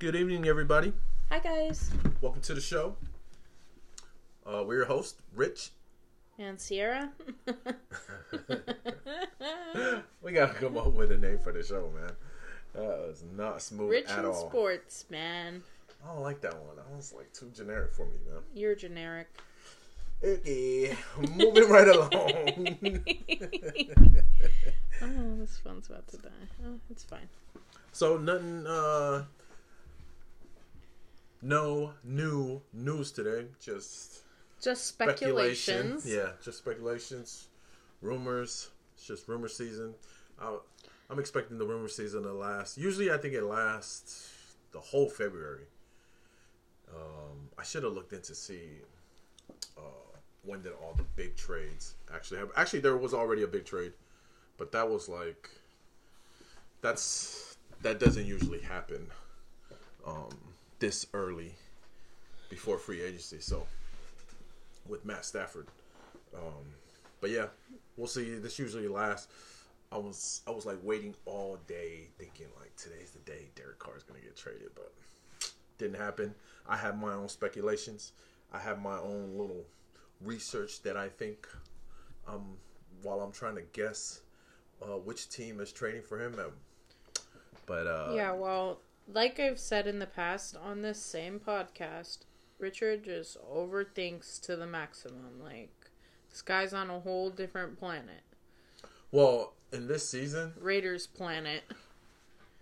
Good evening, everybody. Hi guys. Welcome to the show. Uh, we're your host, Rich. And Sierra. we gotta come up with a name for the show, man. That was not smooth Rich at and all. sports, man. I don't like that one. That was like too generic for me, man. You're generic. Okay, moving right along. oh, this phone's about to die. Oh, it's fine. so nothing. uh No new news today. Just Just speculation. speculations. Yeah, just speculations, rumors. It's just rumor season. i I'm expecting the rumor season to last. Usually, I think it lasts the whole February. Um, I should have looked into see uh, when did all the big trades actually happen. Actually, there was already a big trade, but that was like that's that doesn't usually happen um, this early before free agency. So with Matt Stafford. Um, but yeah, we'll see. This usually lasts. I was I was like waiting all day, thinking like today's the day Derek Carr is gonna get traded, but didn't happen. I have my own speculations. I have my own little research that I think um while I'm trying to guess uh, which team is trading for him. Um, but uh, Yeah, well, like I've said in the past on this same podcast, Richard just overthinks to the maximum. Like, this guy's on a whole different planet. well, in this season, Raiders planet.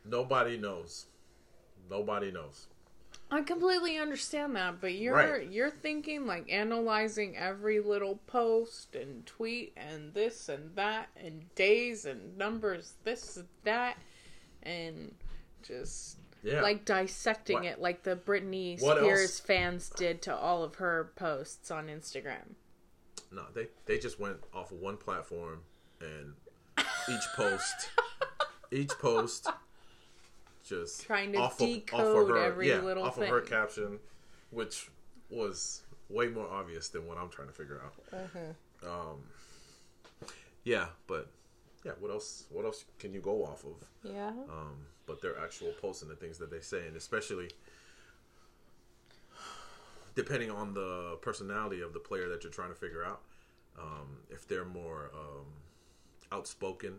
nobody knows. Nobody knows. I completely understand that, but you're Right. you're thinking like analyzing every little post and tweet and this and that and days and numbers, this and that, and just Yeah. like dissecting What- it like the Britney What Spears else? fans did to all of her posts on Instagram. No, they they just went off of one platform and each post each post just Trying to off decode her, every yeah, little off of her caption, which was way more obvious than what I'm trying to figure out. Mm-hmm. Um, yeah, but yeah, what else? What else can you go off of? Yeah. um, but their actual posts and the things that they say, and especially depending on the personality of the player that you're trying to figure out. Um, if they're more um, outspoken,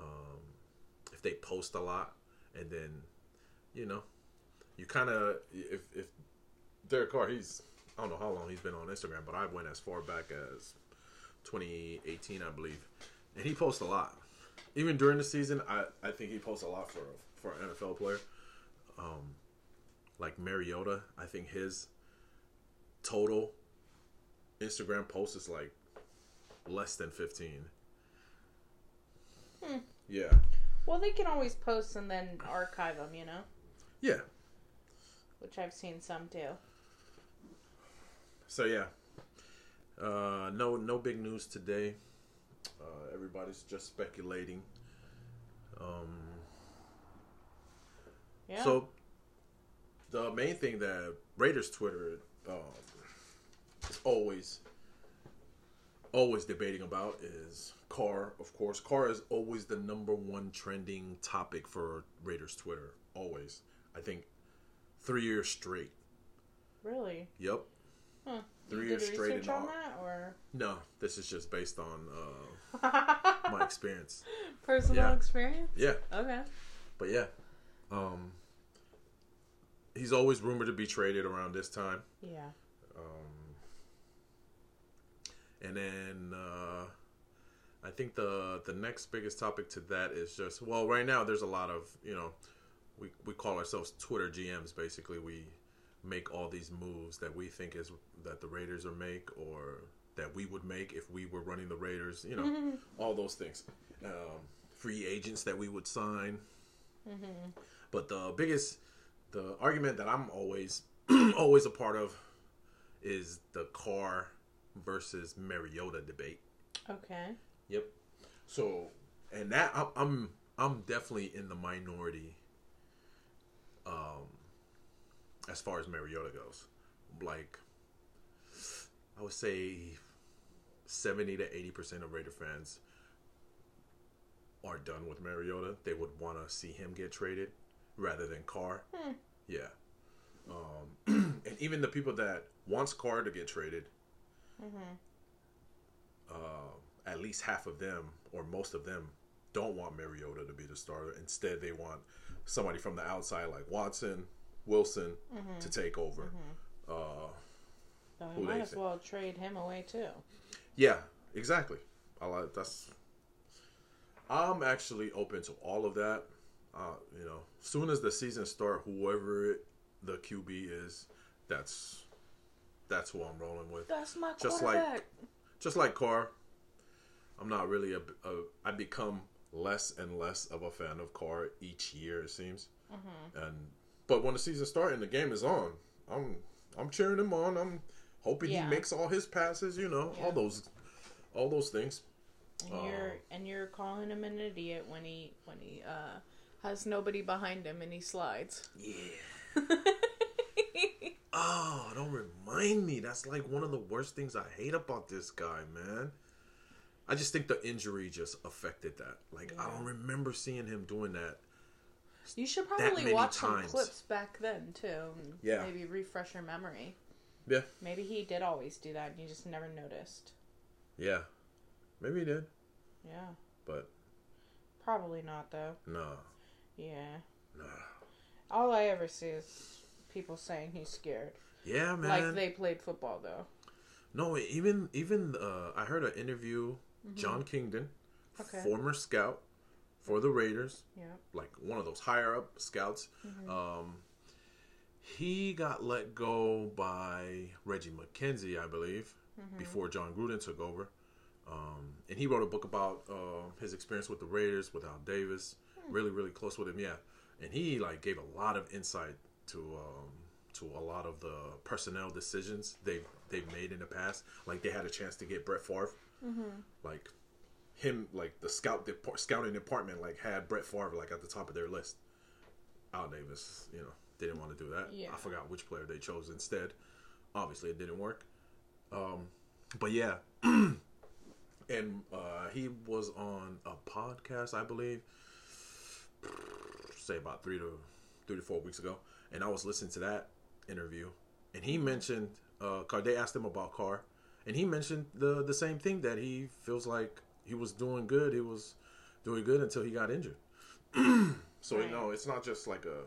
um, if they post a lot, and then you know, you kind of if if Derek Carr, he's I don't know how long he's been on Instagram, but I went as far back as 2018, I believe, and he posts a lot even during the season, I, I think he posts a lot for for an NFL player. Um, like Mariota, I think his total Instagram post is like less than fifteen. Hmm. Yeah, Well, they can always post and then archive them, you know, yeah. which I've seen some do. So yeah, uh, no no big news today. Uh, everybody's just speculating. Um, Yeah. So the main thing that Raiders Twitter um, is always always debating about is Carr. Of course, Carr is always the number one trending topic for Raiders Twitter. Always, I think three years straight. really? Yep. Huh. Three years straight in on that or No, this is just based on uh, my experience. personal Yeah. experience? Yeah, Okay. but yeah, um, he's always rumored to be traded around this time. Yeah. Um, and then uh, I think the the next biggest topic to that is just well, right now there's a lot of you know we we call ourselves Twitter GMs. Basically, we make all these moves that we think is that the Raiders are make or that we would make if we were running the Raiders. You know, all those things. Um, free agents that we would sign. But the biggest, the argument that I'm always always a part of is the Carr versus Mariota debate. Okay. Yep. So, and that I'm I'm, I'm definitely in the minority. Um, as far as Mariota goes, like I would say seventy to eighty percent of Raider fans are done with Mariota. They would want to see him get traded rather than Carr. Hmm. Yeah. Um, and even the people that wants Carr to get traded, uh, at least half of them or most of them don't want Mariota to be the starter. Instead, they want somebody from the outside like Watson, Wilson to take over. Uh, So we might as think? well trade him away too. Yeah, exactly. I like that's. I'm actually open to all of that. Uh, you know, soon as the season start, whoever it, the QB is, that's that's who I'm rolling with. That's my Just like- Just like Carr, I'm not really a, a. I become less and less of a fan of Carr each year. It seems, and but when the season starts and the game is on, I'm I'm cheering him on. I'm hoping Yeah. he makes all his passes. You know, all those all those things. and you're and you're calling him an idiot when he when he uh has nobody behind him and he slides. Yeah. Oh, don't remind me. That's like one of the worst things I hate about this guy, man. I just think the injury just affected that. Like I don't remember seeing him doing that. You should probably watch some clips back then too. Yeah. Maybe refresh your memory. Yeah. Maybe he did always do that and you just never noticed. Yeah. Maybe he did, Yeah. but Probably not though. No. Yeah. Nah. All I ever see is people saying he's scared. Yeah, man. Like they played football though. No, even even uh, I heard an interview. John Kingdon, Mm-hmm. Okay. former scout for the Raiders, Yeah. like one of those higher up scouts. Mm-hmm. Um, he got let go by Reggie McKenzie, I believe, Mm-hmm. before Jon Gruden took over. Um, and he wrote a book about uh, his experience with the Raiders with Al Davis. Hmm. Really, really close with him, yeah. And he like gave a lot of insight to um, to a lot of the personnel decisions they've they've made in the past. Like they had a chance to get Brett Favre, Mm-hmm. like him, like the scout dep- scouting department, like had Brett Favre like at the top of their list. Al Davis, you know, didn't want to do that. Yeah. I forgot which player they chose instead. Obviously, it didn't work. Um, but yeah, and uh, he was on a podcast, I believe, say about three to three to four weeks ago, and I was listening to that interview, and he mentioned uh, Carr. They asked him about Carr, and he mentioned the the same thing that he feels like he was doing good. He was doing good until he got injured. so you know, it's not just like a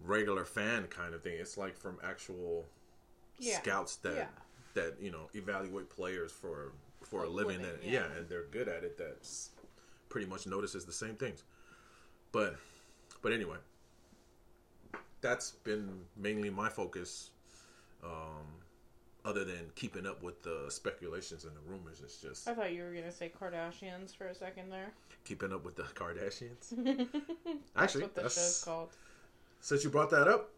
regular fan kind of thing. It's like from actual Yeah. scouts that Yeah. that you know evaluate players for for a A living. living, that, yeah. yeah. and they're good at it. That's pretty much notices the same things. But but anyway, that's been mainly my focus. Um, other than keeping up with the speculations and the rumors, it's just I thought you were gonna say Kardashians for a second there. keeping up with the Kardashians. That's Actually, what the that's show's called. since you brought that up,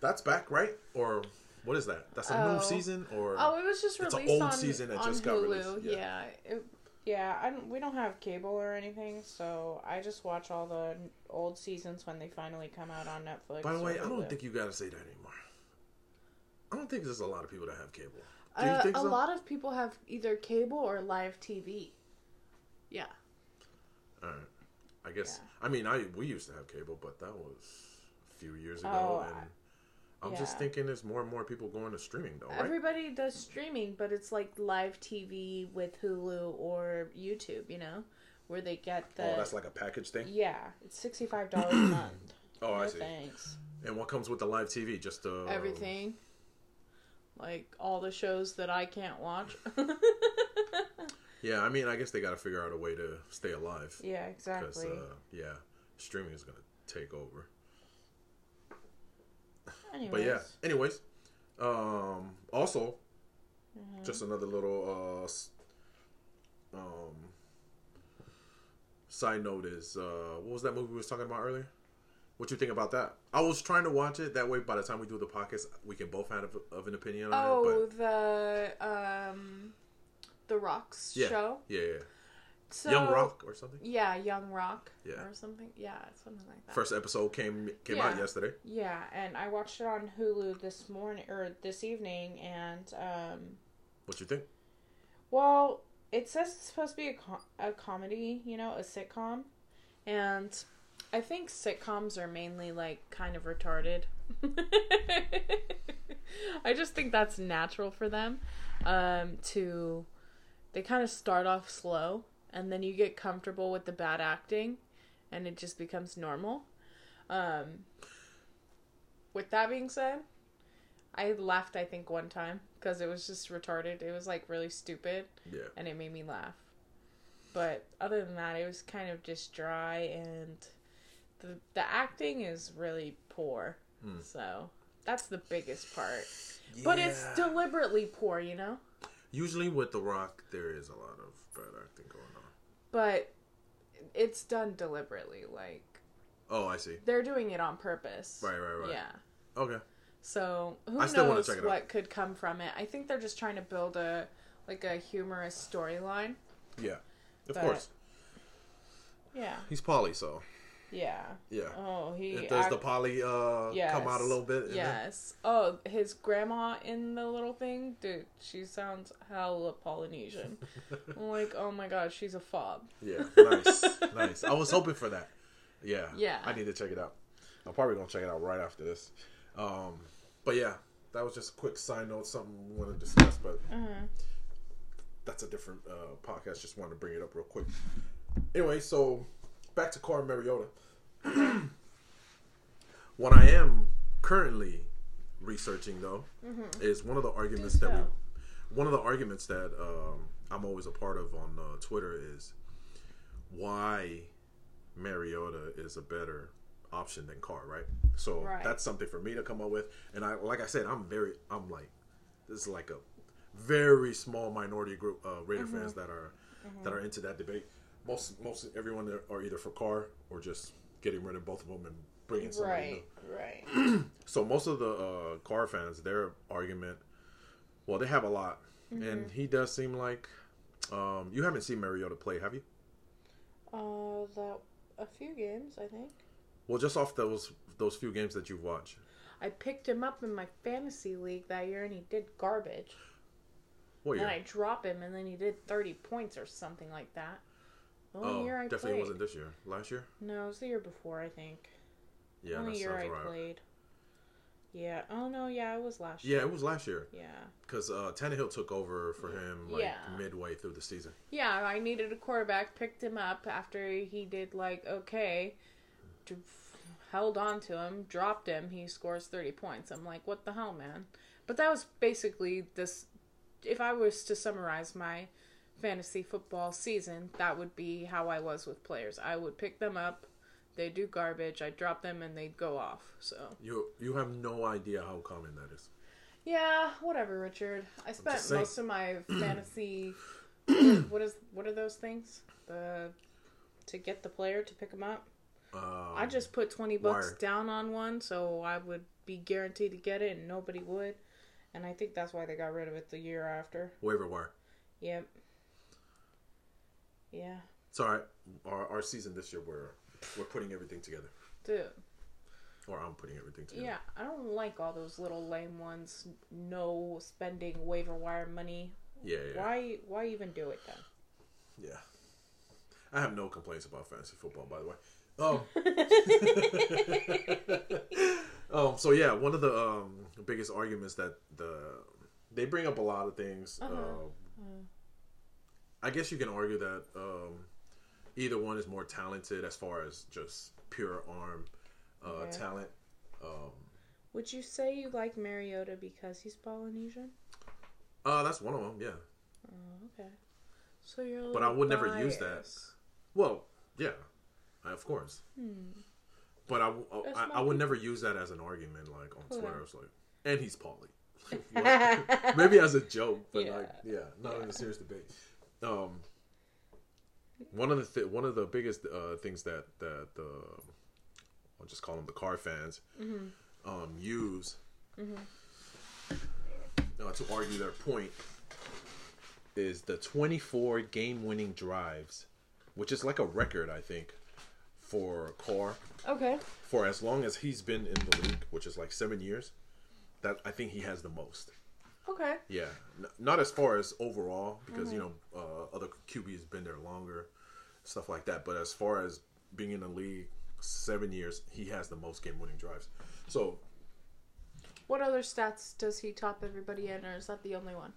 that's back, right? Or what is that? That's a Oh. new season, or Oh, it was just It's an released old on, season that on just got Hulu. released, yeah. Yeah, it, yeah. I don't, we don't have cable or anything, so I just watch all the old seasons when they finally come out on Netflix. By the way, I don't think you gotta say that anymore. I don't think there's a lot of people that have cable. Do you Uh, think a so? lot of people have either cable or live TV. Yeah. All right. I guess. Yeah. I mean, I we used to have cable, but that was a few years ago, Oh, and I'm just thinking there's more and more people going to streaming, though, right? Everybody does streaming, but it's like live TV with Hulu or YouTube, you know, where they get the oh, that's like a package thing. yeah, it's sixty five dollars a month. Oh, I see. Thanks. And what comes with the live TV? Just uh, Everything, like all the shows that I can't watch. Yeah, I mean, I guess they got to figure out a way to stay alive. yeah, exactly. uh, yeah, streaming is gonna take over. Anyways, But yeah, anyways, um, also, Mm-hmm. just another little uh, um, side note is uh, what was that movie we was talking about earlier? What you think about that? I was trying to watch it that way. By the time we do the podcast, we can both have of an opinion on oh, it. Oh, the um, the Rocks yeah, show. yeah, yeah. So, Young Rock or something. Yeah, Young Rock. Yeah. Or something. Yeah, something like that. First episode came came out yesterday. Yeah, and I watched it on Hulu this morning or this evening, and um, What you think? well, it says it's supposed to be a com- a comedy, you know, a sitcom, and I think sitcoms are mainly like kind of retarded. I just think that's natural for them um, to. They kind of start off slow, and then you get comfortable with the bad acting, and it just becomes normal. Um, with that being said, I laughed. I think one time because it was just retarded. It was like really stupid, Yeah. and it made me laugh. But other than that, it was kind of just dry, and the the acting is really poor. Hmm. So that's the biggest part. But it's deliberately poor, you know. Usually with The Rock, there is a lot of bad acting going on. But it's done deliberately. Like Oh, I see. they're doing it on purpose. Right, right, right. Yeah. Okay. So who I knows check it out. what could come from it? I think they're just trying to build a like a humorous storyline. Yeah. Of But- course. Yeah. He's Polly, so Yeah. yeah. Oh, he It does act- the Polly uh Yes. come out a little bit? Yes. Oh, his grandma in the little thing, dude. She sounds hella Polynesian. I'm like, oh my god, she's a fob. Yeah. Nice. nice. I was hoping for that. Yeah. Yeah. I need to check it out. I'm probably gonna check it out right after this. Um, but yeah, that was just a quick side note, something we want to discuss, but Uh-huh. that's a different uh, podcast. Just wanted to bring it up real quick. Anyway, so back to Carr Mariota. what I am currently researching, though, is one of the arguments that we, one of the arguments that um, I'm always a part of on uh, Twitter is why Mariota is a better option than Carr, right? So Right. that's something for me to come up with. And I, like I said, I'm very, I'm like, this is like a very small minority group uh, Raider Mm-hmm. fans that are that are into that debate. Most, most everyone are- either for Carr or just getting rid of both of them and bringing somebody new. Right. Right. So most of the uh, Carr fans, their argument, well, they have a lot, and he does seem like um, you haven't seen Mariota play, have you? Uh, that a few games, I think. Well, just off those those few games that you've watched. I picked him up in my fantasy league that year, and he did garbage. What And year? then I drop him, and then he did thirty points or something like that. Only oh, year I definitely played. wasn't this year. Last year? No, it was the year before, I think. Yeah, only that year sounds I right. played. Yeah. Oh no, yeah, it was last Yeah, year. it was last year Yeah. because uh, Tannehill took over for him like Yeah. midway through the season. Yeah, I needed a quarterback, picked him up after he did like okay, d- held on to him, dropped him, he scores 30 points. I'm like, what the hell, man? But that was basically this if I was to summarize my fantasy football season, that would be how I was with players. I would pick them up, they do garbage, I drop them and they'd go off. So, You you have no idea how common that is. yeah, whatever, Richard. I spent most of my fantasy. what is what are those things? The to get the player to pick them up. Um, I just put twenty bucks wire. down on one, so I would be guaranteed to get it, and nobody would. And I think that's why they got rid of it the year after. waiver wire. Yep. Yeah, It's all right. Our, our season this year, we're we're putting everything together, dude. or I'm putting everything together. Yeah, I don't like all those little lame ones. No spending waiver wire money. Yeah, yeah, Why? Why even do it then? yeah. I have no complaints about fantasy football, by the way. Um, um, so yeah, one of the um, biggest arguments that the they bring up a lot of things. Uh-huh. Uh, I guess you can argue that um, either one is more talented as far as just pure arm uh, Yeah. talent. Um, Would you say you like Mariota because he's Polynesian? uh, that's one of them. Yeah. Oh, okay. So you're. But I would never use that. Well, yeah, of course. But Hmm. There's I, more I would never use that as an argument, like on Okay. Twitter. It's like, and he's Pauly. Maybe as a joke, but Yeah. like, yeah, not in a serious debate. Um, one of the th- one of the biggest uh, things that that the I'll just call them the Carr fans Mm-hmm. um, use uh, to argue their point is the 24 game winning drives, which is like a record, I think, for Carr Okay. for as long as he's been in the league, which is like seven years. That I think he has the most. Okay. Yeah, N- not as far as overall because you know uh, other QBs been there longer, stuff like that. But as far as being in the league seven years, he has the most game winning drives. So What other stats does he top everybody in, or is that the only one?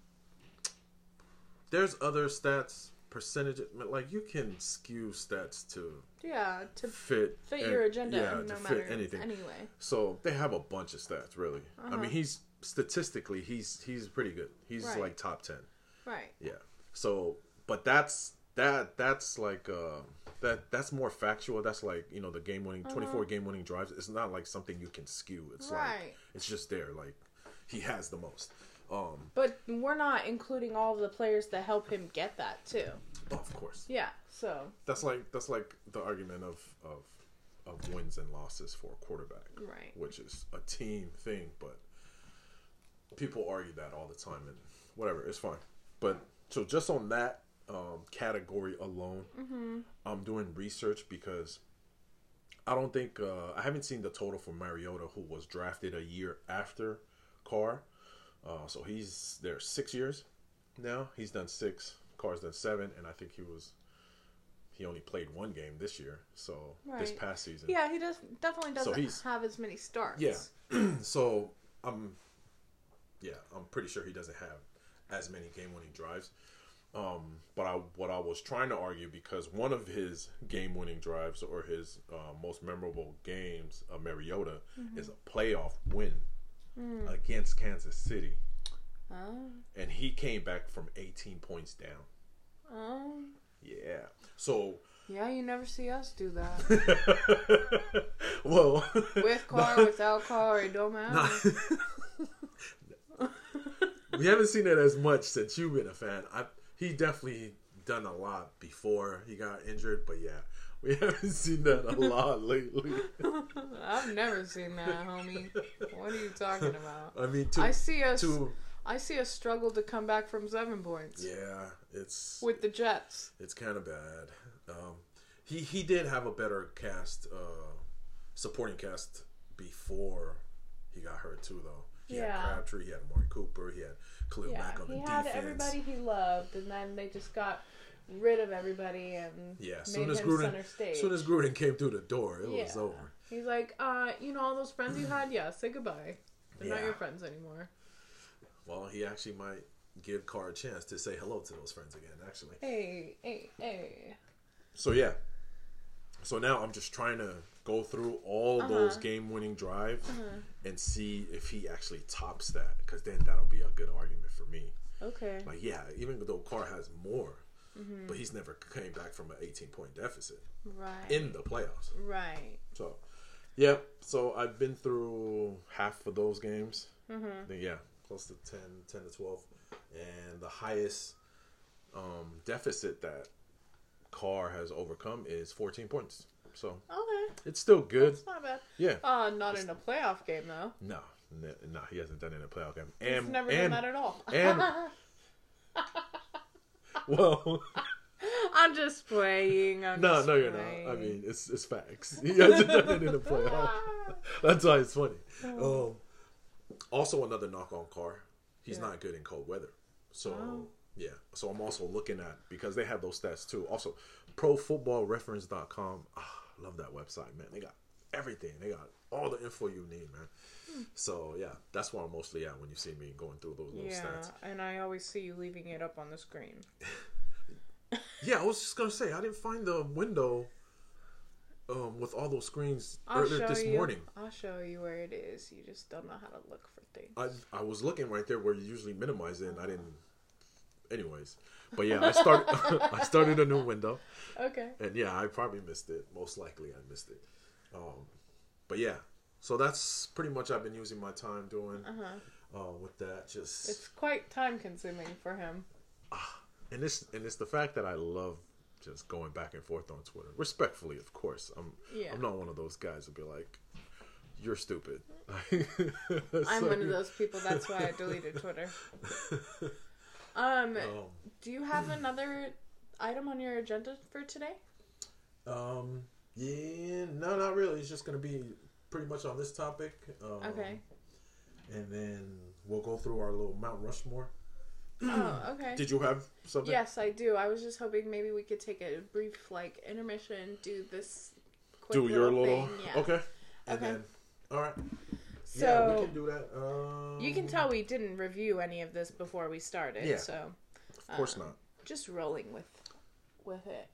there's other stats, percentage, like you can skew stats to Yeah, to fit fit and- your agenda, yeah, no to matter fit anything. Anyway, So they have a bunch of stats, really. I Uh-huh. mean, he's statistically he's he's pretty good. He's Right. like top ten. right. Yeah. So, but that's that that's like uh that that's more factual. That's like you know the game winning twenty four game winning drives. It's not like something you can skew. It's Uh-huh. Right. like it's just there. Like he has the most. Um, But we're not including all of the players that help him get that too. of course. Yeah. So That's like that's like the argument of of of wins and losses for a quarterback. right. which is a team thing, but people argue that all the time and whatever, it's fine. But so just on that um, category alone, I'm doing research because I don't think uh, I haven't seen the total for Mariota, who was drafted a year after Carr. Uh, so he's there six years now. He's done six. Carr's done seven, and I think he was he only played one game this year. So this past season, Yeah, he does definitely doesn't he's- have as many starts. yeah. so I'm, yeah, I'm pretty sure he doesn't have as many game-winning drives. Um, but I, what I was trying to argue because one of his game-winning drives or his uh, most memorable games, uh, Mariota, is a playoff win against Kansas City, Oh. and he came back from 18 points down. Oh. Yeah. So, Yeah, you never see us do that. well, With Carr, without Carr, it don't matter. We haven't seen it as much since you've been a fan. I he definitely done a lot before he got injured, but yeah, we haven't seen that a lot lately. I've never seen that, homie. What are you talking about? I mean, to I see us. to I see us struggle to come back from seven points yeah, it's with the Jets. it's kind of bad. Um, he he did have a better cast, uh, supporting cast before he got hurt too, though. He Yeah. had Crabtree, he had Amari Cooper, he had Khalil Yeah, Mack on the defense. he had everybody he loved, and then they just got rid of everybody and Yeah, made soon as him Gruden, center stage. soon as Gruden came through the door, it was over. He's like, uh, you know, all those friends you had, yeah, say goodbye. They're not your friends anymore. Well, he actually might give Carr a chance to say hello to those friends again, actually. Hey, hey, hey. So, yeah. So now I'm just trying to go through all Uh-huh. those game winning drives and see if he actually tops that, because then that'll be a good argument for me. Okay. Like, yeah, even though Carr has more, Mm-hmm. but he's never came back from an 18 point deficit Right. in the playoffs. right. So, yeah. So I've been through half of those games. Mm-hmm. I think, yeah, close to 10, 10 to 12. And the highest um, deficit that Carr has overcome is 14 points. So Okay. it's still good. It's not bad. Yeah. Uh, not in a playoff game though. No, no, no, he hasn't done it in a playoff game. He's And, never and done that at all. and- well, I'm just playing. I'm no, just no, you're not. I mean, it's it's facts. He hasn't done it in a playoff. That's why it's funny. Um, also, another knock on Carr. He's Yeah. not good in cold weather. So Oh. Yeah. So I'm also looking at because they have those stats too. Also, ProFootballReference.com. Ah, love that website, man. They got everything. They got all the info you need, man. So yeah, that's where I'm mostly at when you see me going through those little yeah, stats. and I always see you leaving it up on the screen. Yeah, I was just gonna say I didn't find the window um, with all those screens I'll earlier this you. morning. I'll show you where it is. You just don't know how to look for things. I I was looking right there where you usually minimize it, and I didn't. Anyways, but yeah, I started I started a new window, okay. and yeah, I probably missed it. Most likely, I missed it. Um, but yeah, so that's pretty much I've been using my time doing Uh-huh. uh, with that. Just It's quite time consuming for him. and it's and it's the fact that I love just going back and forth on Twitter, respectfully, of course. I'm Yeah. I'm not one of those guys to be like, "You're stupid." I'm one of those people. That's why I deleted Twitter. Um, Um, do you have another item on your agenda for today? um, yeah, no, not really. It's just gonna be pretty much on this topic. Um, Okay. And then we'll go through our little Mount Rushmore. oh, okay. Did you have something? Yes, I do. I was just hoping maybe we could take a brief like intermission, do this quick do your little little thing. Yeah. okay, and Okay. then all right. So yeah, we can do that. Um, you can tell we didn't review any of this before we started. Yeah. So Of course uh, not. just rolling with with it.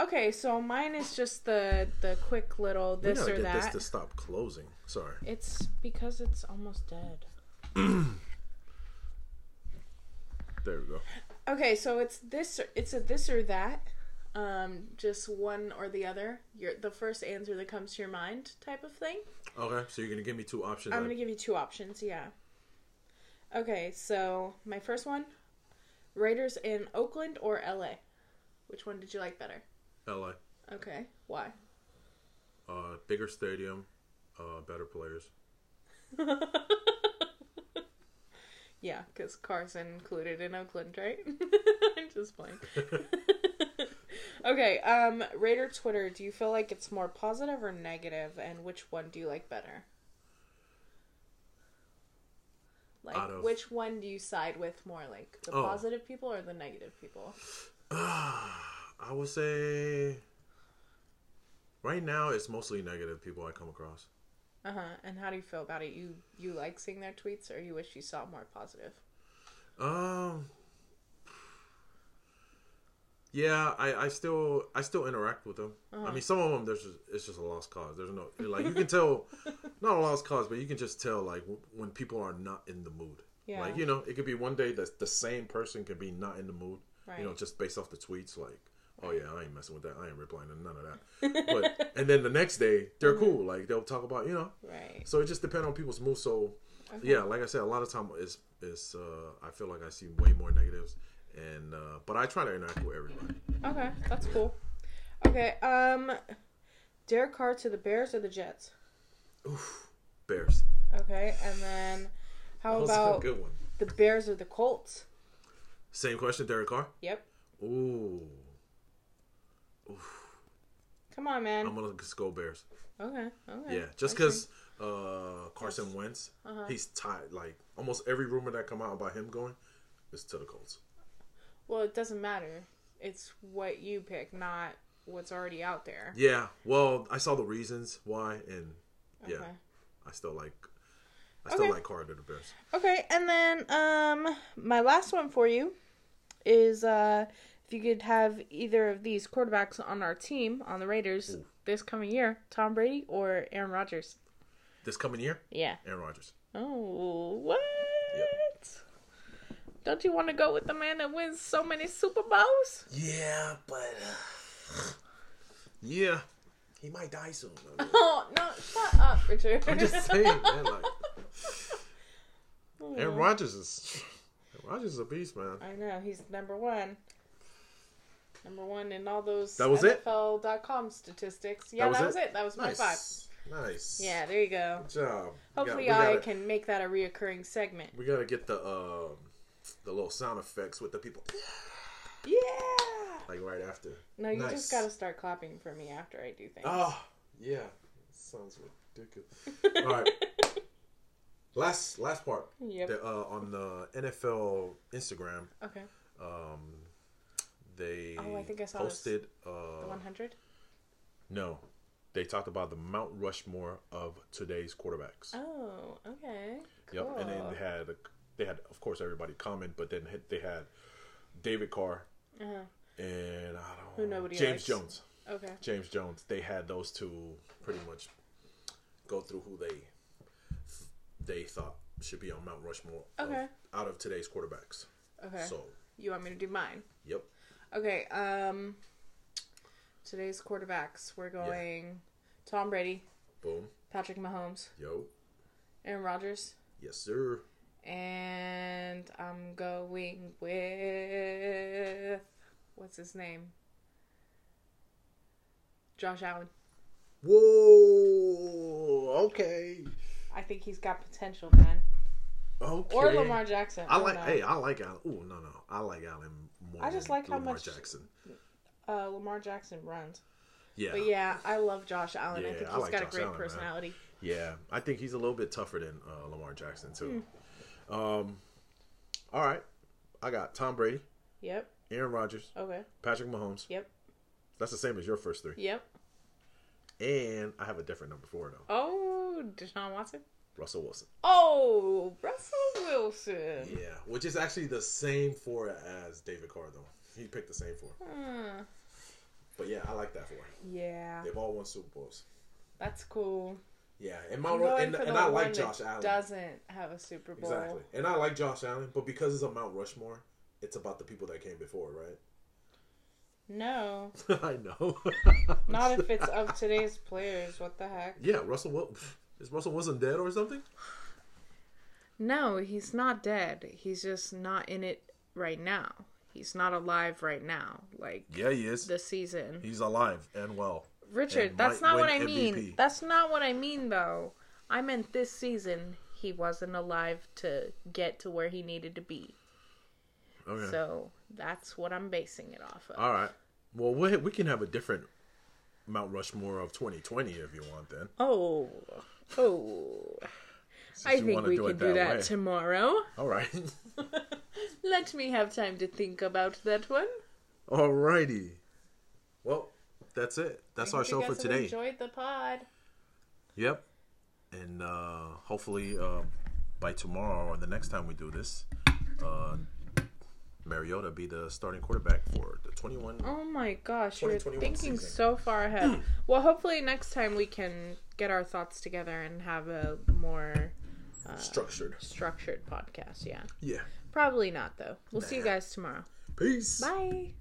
Okay, so mine is just the the quick little We this gotta or get that. this to stop closing. Sorry. It's because it's almost dead. There we go. Okay, so it's this. Or, it's a this or that. Um, just one or the other. Your the first answer that comes to your mind, type of thing. Okay, so you're gonna give me two options. I'm then. gonna give you two options. Yeah. Okay, so my first one: Raiders in Oakland or LA. Which one did you like better? LA. Okay, why? Uh, bigger stadium, uh, better players. yeah, because Carson included in Oakland, right? I'm just playing. okay, um, Raider Twitter. Do you feel like it's more positive or negative, and which one do you like better? Like, Out of- which one do you side with more, like the Oh. positive people or the negative people? I would say right now it's mostly negative people I come across. Uh huh. And how do you feel about it? You you like seeing their tweets, or you wish you saw more positive? Um. Yeah, I, I still I still interact with them. Uh-huh. I mean, some of them there's just, it's just a lost cause. There's no like you can tell, not a lost cause, but you can just tell like w- when people are not in the mood. Yeah. Like you know, it could be one day that the same person could be not in the mood. Right. You know, just based off the tweets, like, oh yeah, I ain't messing with that. I ain't replying to none of that. but and then the next day they're Mm-hmm. cool. Like they'll talk about you know. Right. So it just depends on people's mood. So Okay. yeah, like I said, a lot of time is is uh, I feel like I see way more negatives, and uh, but I try to interact with everybody. Okay, that's cool. Okay, um, Derek Carr to the Bears or the Jets? Oof, Bears. Okay, and then how That was a about good one? the Bears or the Colts? Same question, Derek Carr. Yep. Ooh, Come on, man. I'm gonna just go Bears. okay. Okay. Yeah, just Okay. because uh, Carson Wentz, Uh-huh. he's tied. Like almost every rumor that come out about him going is to the Colts. Well, it doesn't matter. It's what you pick, not what's already out there. Yeah, well, I saw the reasons why, and yeah, Okay. I still like. I still Okay. like to the Bears. Okay, and then um my last one for you is uh if you could have either of these quarterbacks on our team on the Raiders this coming year, Tom Brady or Aaron Rodgers. This coming year, Yeah. Aaron Rodgers. Oh, what? Don't you want to go with the man that wins so many Super Bowls? Yeah, but yeah, he might die soon. I mean, Oh, no, shut up, Richard. I'm just saying, man. Like Aaron Rodgers is Aaron Rodgers is a beast, man. I know, he's number one. Number one in all those That was it? NFL.com statistics. Yeah, that was, it? That was my five. Nice. Yeah, there you go. Good job. We Hopefully, we I gotta, can make that a reoccurring segment. We gotta get the um the little sound effects with the people Yeah. like right after. No, you Nice. just gotta start clapping for me after I do things. Oh, yeah. Sounds ridiculous. All right. Last last part. Yep. The, uh, on the NFL Instagram, Okay. um, they Oh, I think I saw this. posted. The Uh, 100. no, they talked about the Mount Rushmore of today's quarterbacks. Oh, okay. Yep, and then they had they had of course everybody comment, but then they had David Carr Uh-huh. and I don't nobody James likes. Jones. Okay. James Jones. They had those two pretty much go through who they they thought should be on Mount Rushmore of- Okay. out of today's quarterbacks. Okay. So, You want me to do mine? yep. Okay. Um. Today's quarterbacks. We're going Tom Brady, Boom. Patrick Mahomes, Yo. Aaron Rodgers, Yes, sir. And I'm going with what's his name? Josh Allen. Whoa. Okay. I think he's got potential, man. Okay. Or Lamar Jackson. I like. know. Hey, I like Allen. Oh no, no, I like Allen more. I just than like how Lamar much- Jackson. uh, Lamar Jackson runs. Yeah. But yeah, I love Josh Allen. Yeah, I think I he's like got a great Allen, man. personality. Yeah, I think he's a little bit tougher than uh, Lamar Jackson too. Hmm. Um, all right, I got Tom Brady, Yep. Aaron Rodgers, Okay. Patrick Mahomes. Yep. That's the same as your first three. Yep. And I have a different number four though. Oh, Deshaun Watson. Russell Wilson. Oh, Russell Wilson. Yeah, which is actually the same four as David Carr though. He picked the same four. Hmm. But yeah, I like that four. Yeah, They've all won Super Bowls. that's cool. Yeah, and I'm Mount going and, and I like Josh Allen. Doesn't have a Super Bowl. Exactly. And I like Josh Allen, but because it's a Mount Rushmore, it's about the people that came before, right? No. I know. not if it's of today's players. What the heck? Yeah, Russell Wil- is Russell wasn't dead or something? No, he's not dead. He's just not in it right now. He's not alive right now. Like Yeah, he is. the season. He's alive and well. Richard, that's not what I mean. MVP. That's not what I mean though. I meant this season he wasn't alive to get to where he needed to be. Okay. So that's what I'm basing it off of. All right. Well, we we can have a different Mount Rushmore of 2020 if you want. Then Oh, oh. I think we do can do that that tomorrow. all right. Let me have time to think about that one. Alrighty. Well, that's it. That's our show for today. Enjoyed the pod. Yep. And uh, hopefully uh, by tomorrow or the next time we do this, uh, Mariota be the starting quarterback for the 21. Oh my gosh, you're thinking season. so far ahead. well, hopefully next time we can get our thoughts together and have a more Structured. structured podcast. Yeah. Yeah. Probably not though. We'll see you guys tomorrow. Peace. Bye.